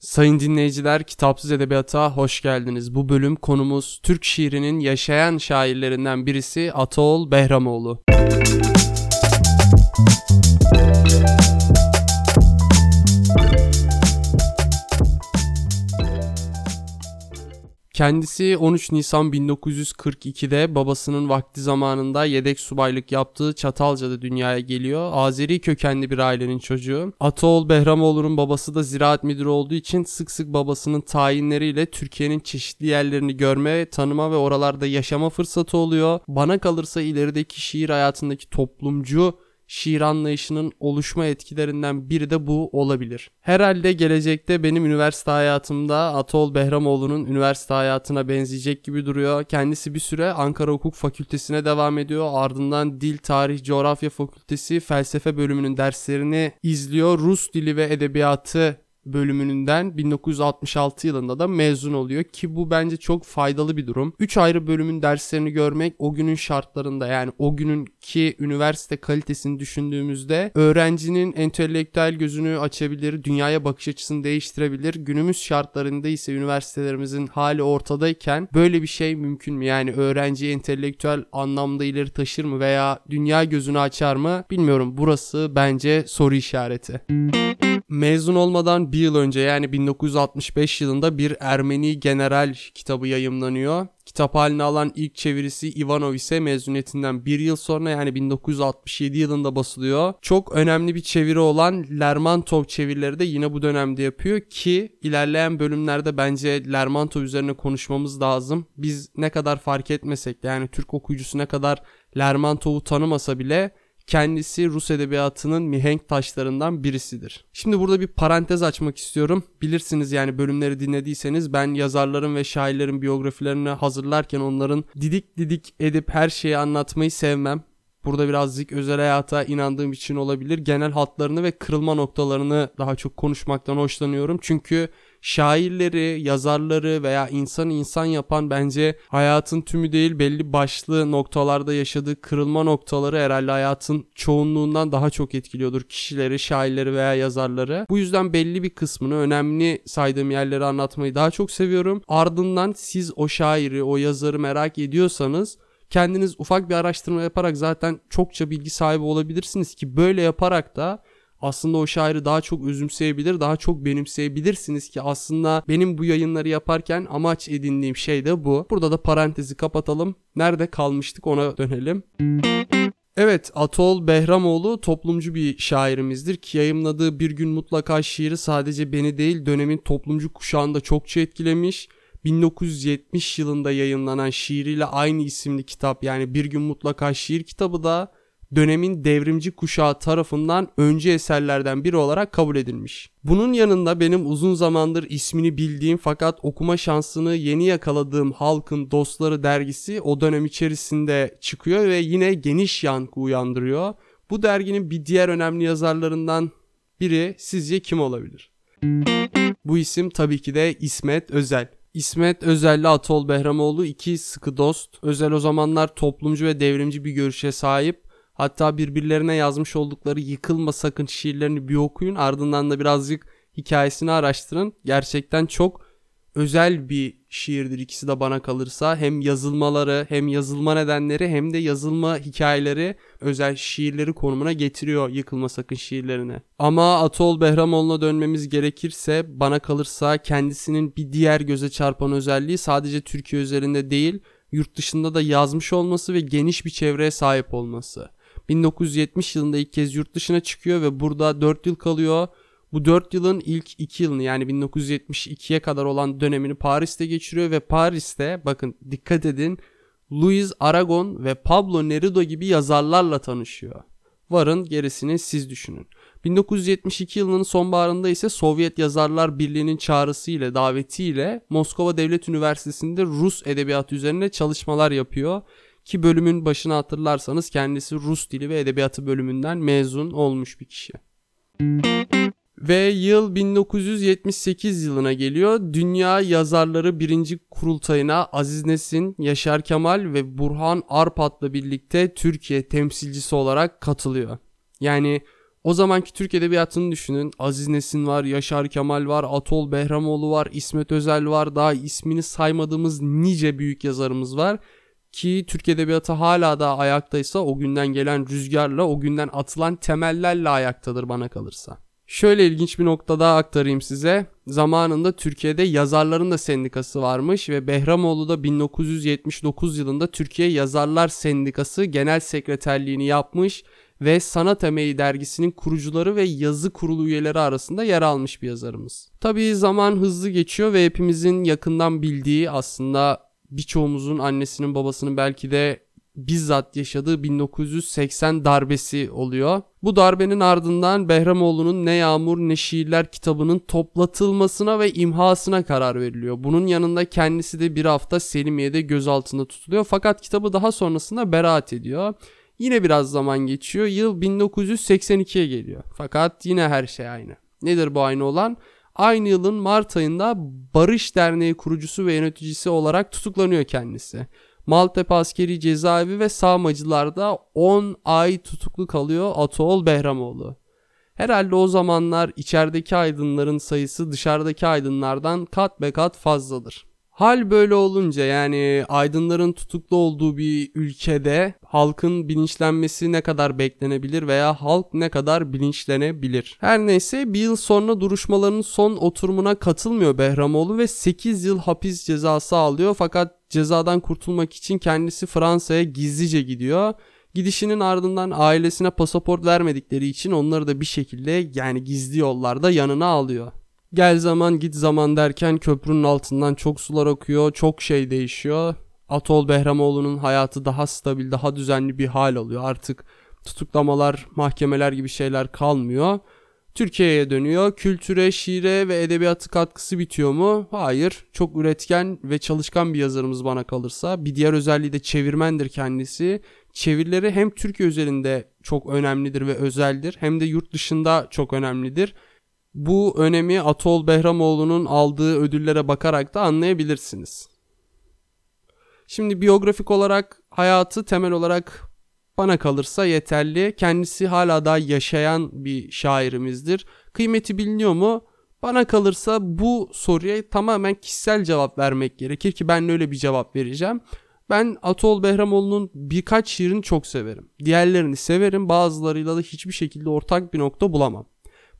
Sayın dinleyiciler, Kitapsız Edebiyat'a hoş geldiniz. Bu bölüm konumuz Türk şiirinin yaşayan şairlerinden birisi Ataol Behramoğlu. Kendisi 13 Nisan 1942'de babasının vakti zamanında yedek subaylık yaptığı Çatalca'da dünyaya geliyor. Azeri kökenli bir ailenin çocuğu. Ataol Behramoğlu'nun babası da ziraat müdürü olduğu için sık sık babasının tayinleriyle Türkiye'nin çeşitli yerlerini görme, tanıma ve oralarda yaşama fırsatı oluyor. Bana kalırsa ilerideki şiir hayatındaki toplumcu şiir anlayışının oluşma etkilerinden biri de bu olabilir. Herhalde gelecekte benim üniversite hayatımda Atol Behramoğlu'nun üniversite hayatına benzeyecek gibi duruyor. Kendisi bir süre Ankara Hukuk Fakültesine devam ediyor. Ardından Dil, Tarih, Coğrafya Fakültesi felsefe bölümünün derslerini izliyor. Rus dili ve edebiyatı bölümünden 1966 yılında da mezun oluyor ki bu bence çok faydalı bir durum. 3 ayrı bölümün derslerini görmek o günün şartlarında yani o gününki üniversite kalitesini düşündüğümüzde öğrencinin entelektüel gözünü açabilir, dünyaya bakış açısını değiştirebilir. Günümüz şartlarında ise üniversitelerimizin hali ortadayken böyle bir şey mümkün mü? Yani öğrenciyi entelektüel anlamda ileri taşır mı veya dünya gözünü açar mı? Bilmiyorum. Burası bence soru işareti. Mezun olmadan bir yıl önce yani 1965 yılında bir Ermeni general kitabı yayımlanıyor. Kitap haline alan ilk çevirisi Ivanov ise mezuniyetinden bir yıl sonra yani 1967 yılında basılıyor. Çok önemli bir çeviri olan Lermontov çevirileri de yine bu dönemde yapıyor ki ilerleyen bölümlerde bence Lermontov üzerine konuşmamız lazım. Biz ne kadar fark etmesek de yani Türk okuyucusu ne kadar Lermontov'u tanımasa bile kendisi Rus edebiyatının mihenk taşlarından birisidir. Şimdi burada bir parantez açmak istiyorum. Bilirsiniz yani bölümleri dinlediyseniz ben yazarların ve şairlerin biyografilerini hazırlarken onların didik didik edip her şeyi anlatmayı sevmem. Burada birazcık özel hayata inandığım için olabilir. Genel hatlarını ve kırılma noktalarını daha çok konuşmaktan hoşlanıyorum. Çünkü şairleri, yazarları veya insan insan yapan bence hayatın tümü değil belli başlı noktalarda yaşadığı kırılma noktaları herhalde hayatın çoğunluğundan daha çok etkiliyordur kişileri, şairleri veya yazarları. Bu yüzden belli bir kısmını önemli saydığım yerleri anlatmayı daha çok seviyorum. Ardından siz o şairi, o yazarı merak ediyorsanız kendiniz ufak bir araştırma yaparak zaten çokça bilgi sahibi olabilirsiniz ki böyle yaparak da aslında o şairi daha çok özümseyebilir, daha çok benimseyebilirsiniz ki aslında benim bu yayınları yaparken amaç edindiğim şey de bu. Burada da parantezi kapatalım. Nerede kalmıştık ona dönelim. Evet Atol Behramoğlu toplumcu bir şairimizdir ki yayımladığı Bir Gün Mutlaka şiiri sadece beni değil dönemin toplumcu kuşağında çokça etkilemiş. 1970 yılında yayınlanan şiiriyle aynı isimli kitap yani Bir Gün Mutlaka şiir kitabı da dönemin devrimci kuşağı tarafından öncü eserlerden biri olarak kabul edilmiş. Bunun yanında benim uzun zamandır ismini bildiğim fakat okuma şansını yeni yakaladığım Halkın Dostları dergisi o dönem içerisinde çıkıyor ve yine geniş yankı uyandırıyor. Bu derginin bir diğer önemli yazarlarından biri sizce kim olabilir? Bu isim tabii ki de İsmet Özel. İsmet Özel ile Atol Behramoğlu iki sıkı dost. Özel o zamanlar toplumcu ve devrimci bir görüşe sahip. Hatta birbirlerine yazmış oldukları yıkılma sakın şiirlerini bir okuyun. Ardından da birazcık hikayesini araştırın. Gerçekten çok özel bir şiirdir ikisi de bana kalırsa. Hem yazılmaları hem yazılma nedenleri hem de yazılma hikayeleri özel şiirleri konumuna getiriyor Yıkılma Sakın şiirlerini. Ama Atol Behramoğlu'na dönmemiz gerekirse bana kalırsa kendisinin bir diğer göze çarpan özelliği sadece Türkiye üzerinde değil yurt dışında da yazmış olması ve geniş bir çevreye sahip olması. 1970 yılında ilk kez yurt dışına çıkıyor ve burada 4 yıl kalıyor. Bu 4 yılın ilk 2 yılını yani 1972'ye kadar olan dönemini Paris'te geçiriyor ve Paris'te bakın dikkat edin Louis Aragon ve Pablo Neruda gibi yazarlarla tanışıyor. Varın gerisini siz düşünün. 1972 yılının sonbaharında ise Sovyet Yazarlar Birliği'nin çağrısıyla, davetiyle Moskova Devlet Üniversitesi'nde Rus edebiyatı üzerine çalışmalar yapıyor ki bölümün başına hatırlarsanız kendisi Rus dili ve edebiyatı bölümünden mezun olmuş bir kişi. Ve yıl 1978 yılına geliyor. Dünya Yazarları birinci Kurultayına Aziz Nesin, Yaşar Kemal ve Burhan Arpat'la birlikte Türkiye temsilcisi olarak katılıyor. Yani O zamanki Türk Edebiyatı'nı düşünün. Aziz Nesin var, Yaşar Kemal var, Atol Behramoğlu var, İsmet Özel var. Daha ismini saymadığımız nice büyük yazarımız var. Ki Türk Edebiyatı hala da ayaktaysa o günden gelen rüzgarla, o günden atılan temellerle ayaktadır bana kalırsa. Şöyle ilginç bir nokta daha aktarayım size. Zamanında Türkiye'de yazarların da sendikası varmış ve Behramoğlu da 1979 yılında Türkiye Yazarlar Sendikası Genel Sekreterliğini yapmış ve Sanat Emeği dergisinin kurucuları ve yazı kurulu üyeleri arasında yer almış bir yazarımız. Tabii zaman hızlı geçiyor ve hepimizin yakından bildiği aslında birçoğumuzun annesinin babasının belki de bizzat yaşadığı 1980 darbesi oluyor. Bu darbenin ardından Behramoğlu'nun Ne Yağmur Ne Şiirler kitabının toplatılmasına ve imhasına karar veriliyor. Bunun yanında kendisi de bir hafta Selimiye'de gözaltında tutuluyor fakat kitabı daha sonrasında beraat ediyor. Yine biraz zaman geçiyor. Yıl 1982'ye geliyor. Fakat yine her şey aynı. Nedir bu aynı olan? Aynı yılın Mart ayında Barış Derneği kurucusu ve yöneticisi olarak tutuklanıyor kendisi. Maltepe Askeri Cezaevi ve Sağmacılar'da 10 ay tutuklu kalıyor Atoğul Behramoğlu. Herhalde o zamanlar içerideki aydınların sayısı dışarıdaki aydınlardan kat be kat fazladır. Hal böyle olunca yani aydınların tutuklu olduğu bir ülkede halkın bilinçlenmesi ne kadar beklenebilir veya halk ne kadar bilinçlenebilir? Her neyse bir yıl sonra duruşmaların son oturumuna katılmıyor Behramoğlu ve 8 yıl hapis cezası alıyor fakat cezadan kurtulmak için kendisi Fransa'ya gizlice gidiyor. Gidişinin ardından ailesine pasaport vermedikleri için onları da bir şekilde yani gizli yollarda yanına alıyor. Gel zaman git zaman derken köprünün altından çok sular akıyor, çok şey değişiyor. Atol Behramoğlu'nun hayatı daha stabil, daha düzenli bir hal alıyor. Artık tutuklamalar, mahkemeler gibi şeyler kalmıyor. Türkiye'ye dönüyor. Kültüre, şiire ve edebiyatı katkısı bitiyor mu? Hayır. Çok üretken ve çalışkan bir yazarımız bana kalırsa. Bir diğer özelliği de çevirmendir kendisi. Çevirileri hem Türkiye özelinde çok önemlidir ve özeldir hem de yurt dışında çok önemlidir. Bu önemi Atol Behramoğlu'nun aldığı ödüllere bakarak da anlayabilirsiniz. Şimdi biyografik olarak hayatı temel olarak bana kalırsa yeterli. Kendisi hala daha yaşayan bir şairimizdir. Kıymeti biliniyor mu? Bana kalırsa bu soruya tamamen kişisel cevap vermek gerekir ki ben öyle bir cevap vereceğim. Ben Atol Behramoğlu'nun birkaç şiirini çok severim. Diğerlerini severim bazılarıyla da hiçbir şekilde ortak bir nokta bulamam.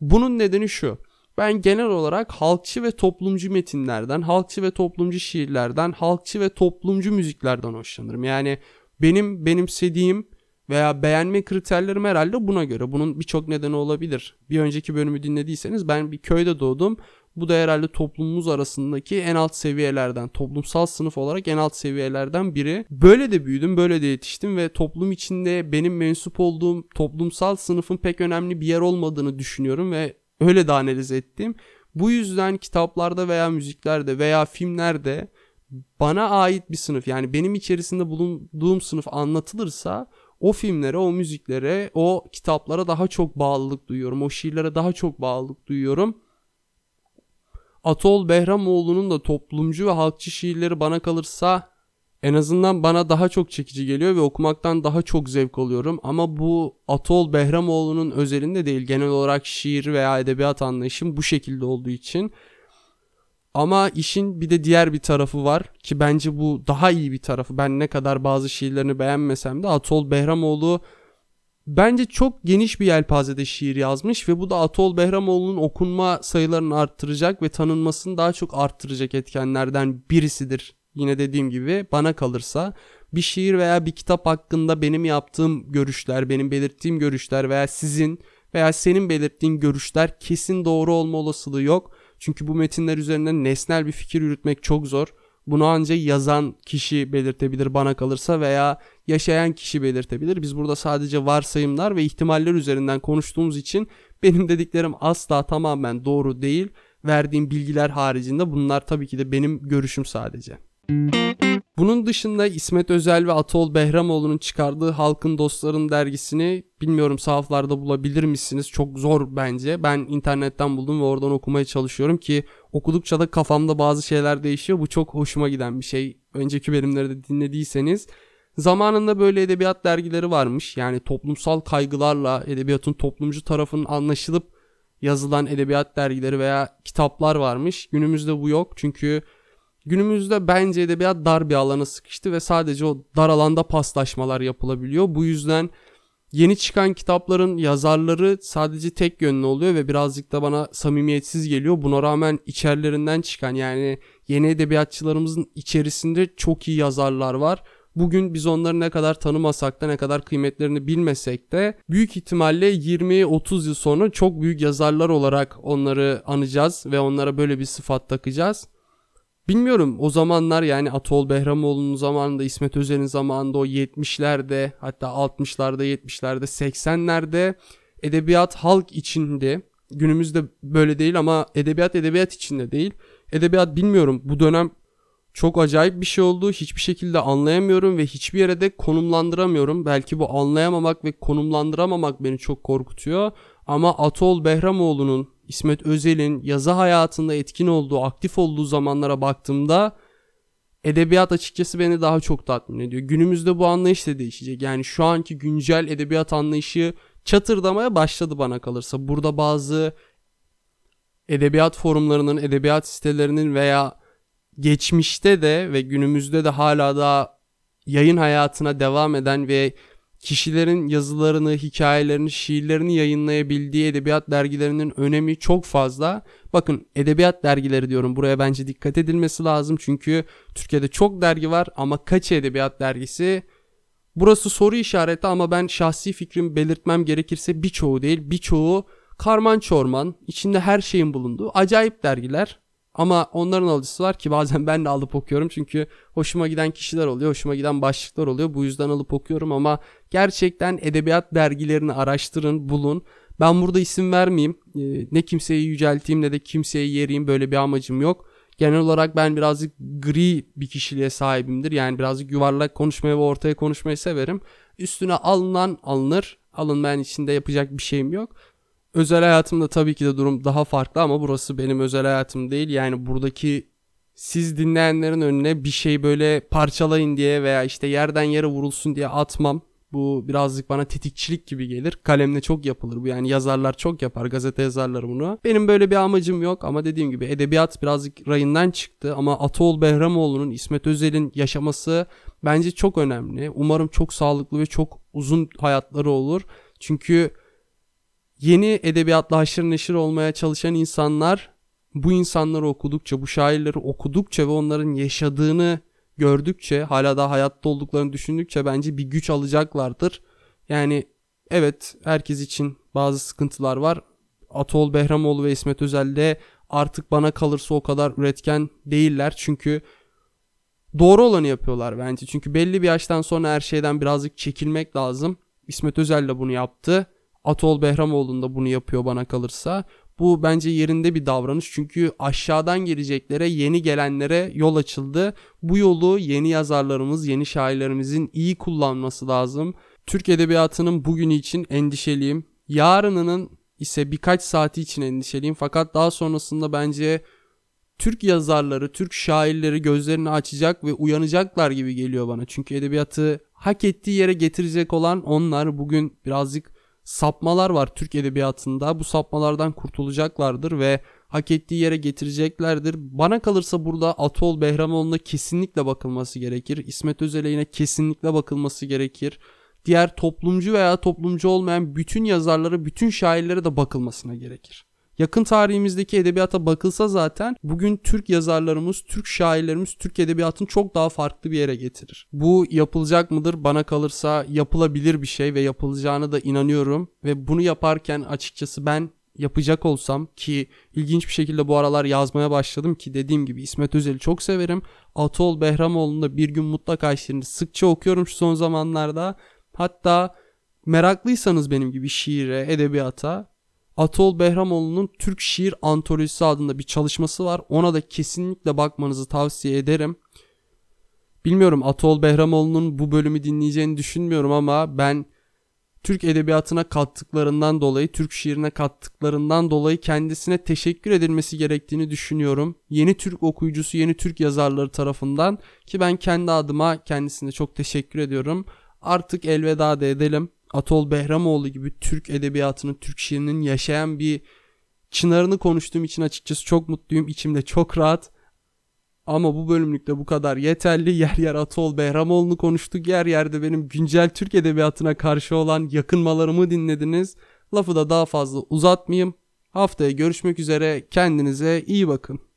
Bunun nedeni şu. Ben genel olarak halkçı ve toplumcu metinlerden, halkçı ve toplumcu şiirlerden, halkçı ve toplumcu müziklerden hoşlanırım. Yani benim benimsediğim veya beğenme kriterlerim herhalde buna göre. Bunun birçok nedeni olabilir. Bir önceki bölümü dinlediyseniz ben bir köyde doğdum. Bu da herhalde toplumumuz arasındaki en alt seviyelerden, toplumsal sınıf olarak en alt seviyelerden biri. Böyle de büyüdüm, böyle de yetiştim ve toplum içinde benim mensup olduğum toplumsal sınıfın pek önemli bir yer olmadığını düşünüyorum ve öyle de analiz ettim. Bu yüzden kitaplarda veya müziklerde veya filmlerde bana ait bir sınıf yani benim içerisinde bulunduğum sınıf anlatılırsa o filmlere, o müziklere, o kitaplara daha çok bağlılık duyuyorum. O şiirlere daha çok bağlılık duyuyorum. Atol Behramoğlu'nun da toplumcu ve halkçı şiirleri bana kalırsa en azından bana daha çok çekici geliyor ve okumaktan daha çok zevk alıyorum. Ama bu Atol Behramoğlu'nun özelinde değil. Genel olarak şiir veya edebiyat anlayışım bu şekilde olduğu için. Ama işin bir de diğer bir tarafı var ki bence bu daha iyi bir tarafı. Ben ne kadar bazı şiirlerini beğenmesem de Atol Behramoğlu bence çok geniş bir yelpazede şiir yazmış ve bu da Atol Behramoğlu'nun okunma sayılarını arttıracak ve tanınmasını daha çok arttıracak etkenlerden birisidir. Yine dediğim gibi bana kalırsa bir şiir veya bir kitap hakkında benim yaptığım görüşler, benim belirttiğim görüşler veya sizin veya senin belirttiğin görüşler kesin doğru olma olasılığı yok. Çünkü bu metinler üzerinden nesnel bir fikir yürütmek çok zor. Bunu ancak yazan kişi belirtebilir bana kalırsa veya yaşayan kişi belirtebilir. Biz burada sadece varsayımlar ve ihtimaller üzerinden konuştuğumuz için benim dediklerim asla tamamen doğru değil. Verdiğim bilgiler haricinde bunlar tabii ki de benim görüşüm sadece. Bunun dışında İsmet Özel ve Atol Behramoğlu'nun çıkardığı Halkın Dostların dergisini bilmiyorum sahaflarda bulabilir misiniz? Çok zor bence. Ben internetten buldum ve oradan okumaya çalışıyorum ki okudukça da kafamda bazı şeyler değişiyor. Bu çok hoşuma giden bir şey. Önceki bölümleri de dinlediyseniz Zamanında böyle edebiyat dergileri varmış. Yani toplumsal kaygılarla edebiyatın toplumcu tarafının anlaşılıp yazılan edebiyat dergileri veya kitaplar varmış. Günümüzde bu yok. Çünkü günümüzde bence edebiyat dar bir alana sıkıştı ve sadece o dar alanda paslaşmalar yapılabiliyor. Bu yüzden yeni çıkan kitapların yazarları sadece tek yönlü oluyor ve birazcık da bana samimiyetsiz geliyor. Buna rağmen içerilerinden çıkan yani yeni edebiyatçılarımızın içerisinde çok iyi yazarlar var. Bugün biz onları ne kadar tanımasak da ne kadar kıymetlerini bilmesek de büyük ihtimalle 20-30 yıl sonra çok büyük yazarlar olarak onları anacağız ve onlara böyle bir sıfat takacağız. Bilmiyorum o zamanlar yani Atol Behramoğlu'nun zamanında İsmet Özel'in zamanında o 70'lerde hatta 60'larda 70'lerde 80'lerde edebiyat halk içinde günümüzde böyle değil ama edebiyat edebiyat içinde değil. Edebiyat bilmiyorum bu dönem çok acayip bir şey oldu. Hiçbir şekilde anlayamıyorum ve hiçbir yere de konumlandıramıyorum. Belki bu anlayamamak ve konumlandıramamak beni çok korkutuyor. Ama Atol Behramoğlu'nun, İsmet Özel'in yazı hayatında etkin olduğu, aktif olduğu zamanlara baktığımda edebiyat açıkçası beni daha çok tatmin ediyor. Günümüzde bu anlayış da değişecek. Yani şu anki güncel edebiyat anlayışı çatırdamaya başladı bana kalırsa. Burada bazı edebiyat forumlarının, edebiyat sitelerinin veya geçmişte de ve günümüzde de hala da yayın hayatına devam eden ve kişilerin yazılarını, hikayelerini, şiirlerini yayınlayabildiği edebiyat dergilerinin önemi çok fazla. Bakın edebiyat dergileri diyorum buraya bence dikkat edilmesi lazım. Çünkü Türkiye'de çok dergi var ama kaç edebiyat dergisi? Burası soru işareti ama ben şahsi fikrimi belirtmem gerekirse birçoğu değil birçoğu karman çorman içinde her şeyin bulunduğu acayip dergiler. Ama onların alıcısı var ki bazen ben de alıp okuyorum. Çünkü hoşuma giden kişiler oluyor, hoşuma giden başlıklar oluyor. Bu yüzden alıp okuyorum ama gerçekten edebiyat dergilerini araştırın, bulun. Ben burada isim vermeyeyim. Ee, ne kimseyi yücelteyim ne de kimseyi yeriyim böyle bir amacım yok. Genel olarak ben birazcık gri bir kişiliğe sahibimdir. Yani birazcık yuvarlak konuşmayı ve ortaya konuşmayı severim. Üstüne alınan alınır. Alınmayan içinde yapacak bir şeyim yok. Özel hayatımda tabii ki de durum daha farklı ama burası benim özel hayatım değil. Yani buradaki siz dinleyenlerin önüne bir şey böyle parçalayın diye veya işte yerden yere vurulsun diye atmam. Bu birazcık bana tetikçilik gibi gelir. Kalemle çok yapılır bu yani yazarlar çok yapar gazete yazarları bunu. Benim böyle bir amacım yok ama dediğim gibi edebiyat birazcık rayından çıktı ama Ataol Behramoğlu'nun İsmet Özel'in yaşaması bence çok önemli. Umarım çok sağlıklı ve çok uzun hayatları olur. Çünkü yeni edebiyatla haşır neşir olmaya çalışan insanlar bu insanları okudukça, bu şairleri okudukça ve onların yaşadığını gördükçe, hala daha hayatta olduklarını düşündükçe bence bir güç alacaklardır. Yani evet herkes için bazı sıkıntılar var. Atol Behramoğlu ve İsmet Özel de artık bana kalırsa o kadar üretken değiller. Çünkü doğru olanı yapıyorlar bence. Çünkü belli bir yaştan sonra her şeyden birazcık çekilmek lazım. İsmet Özel de bunu yaptı. Atol Behramoğlu'nun da bunu yapıyor bana kalırsa. Bu bence yerinde bir davranış çünkü aşağıdan geleceklere, yeni gelenlere yol açıldı. Bu yolu yeni yazarlarımız, yeni şairlerimizin iyi kullanması lazım. Türk edebiyatının bugünü için endişeliyim. Yarınının ise birkaç saati için endişeliyim. Fakat daha sonrasında bence Türk yazarları, Türk şairleri gözlerini açacak ve uyanacaklar gibi geliyor bana. Çünkü edebiyatı hak ettiği yere getirecek olan onlar bugün birazcık sapmalar var Türk edebiyatında. Bu sapmalardan kurtulacaklardır ve hak ettiği yere getireceklerdir. Bana kalırsa burada Atol Behramoğlu'na kesinlikle bakılması gerekir. İsmet Özel'e yine kesinlikle bakılması gerekir. Diğer toplumcu veya toplumcu olmayan bütün yazarlara, bütün şairlere de bakılmasına gerekir. Yakın tarihimizdeki edebiyata bakılsa zaten bugün Türk yazarlarımız, Türk şairlerimiz Türk edebiyatını çok daha farklı bir yere getirir. Bu yapılacak mıdır? Bana kalırsa yapılabilir bir şey ve yapılacağını da inanıyorum. Ve bunu yaparken açıkçası ben yapacak olsam ki ilginç bir şekilde bu aralar yazmaya başladım ki dediğim gibi İsmet Özel'i çok severim. Atol Behramoğlu'nun da bir gün mutlaka işlerini sıkça okuyorum şu son zamanlarda. Hatta meraklıysanız benim gibi şiire, edebiyata Atol Behramoğlu'nun Türk Şiir Antolojisi adında bir çalışması var. Ona da kesinlikle bakmanızı tavsiye ederim. Bilmiyorum Atol Behramoğlu'nun bu bölümü dinleyeceğini düşünmüyorum ama ben Türk edebiyatına kattıklarından dolayı, Türk şiirine kattıklarından dolayı kendisine teşekkür edilmesi gerektiğini düşünüyorum. Yeni Türk okuyucusu, yeni Türk yazarları tarafından ki ben kendi adıma kendisine çok teşekkür ediyorum. Artık elveda da edelim. Atol Behramoğlu gibi Türk edebiyatının, Türk şiirinin yaşayan bir çınarını konuştuğum için açıkçası çok mutluyum. İçimde çok rahat. Ama bu bölümlükte bu kadar yeterli. Yer yer Atol Behramoğlu'nu konuştuk. Yer yerde benim güncel Türk edebiyatına karşı olan yakınmalarımı dinlediniz. Lafı da daha fazla uzatmayayım. Haftaya görüşmek üzere. Kendinize iyi bakın.